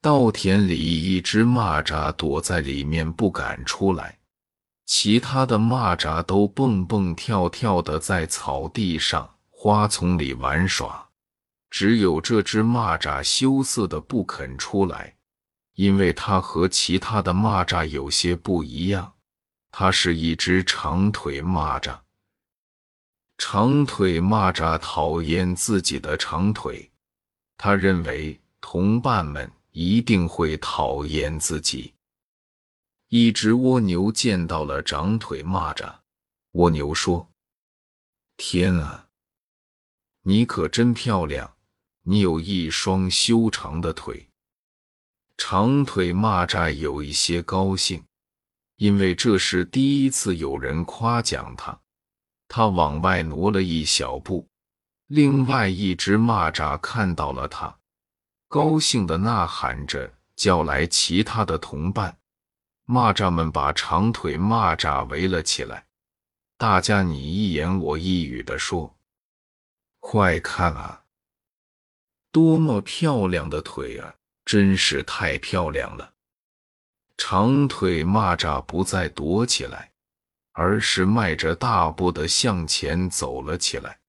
稻田里，一只蚂蚱躲在里面不敢出来，其他的蚂蚱都蹦蹦跳跳的在草地上、花丛里玩耍，只有这只蚂蚱羞涩的不肯出来，因为它和其他的蚂蚱有些不一样，它是一只长腿蚂蚱。长腿蚂蚱讨厌自己的长腿，他认为同伴们。一定会讨厌自己。一只蜗牛见到了长腿蚂蚱，蜗牛说：“天啊，你可真漂亮！你有一双修长的腿。”长腿蚂蚱有一些高兴，因为这是第一次有人夸奖他。他往外挪了一小步。另外一只蚂蚱看到了他。高兴的呐喊着，叫来其他的同伴。蚂蚱们把长腿蚂蚱围了起来，大家你一言我一语的说：“快看啊，多么漂亮的腿啊！真是太漂亮了！”长腿蚂蚱不再躲起来，而是迈着大步的向前走了起来。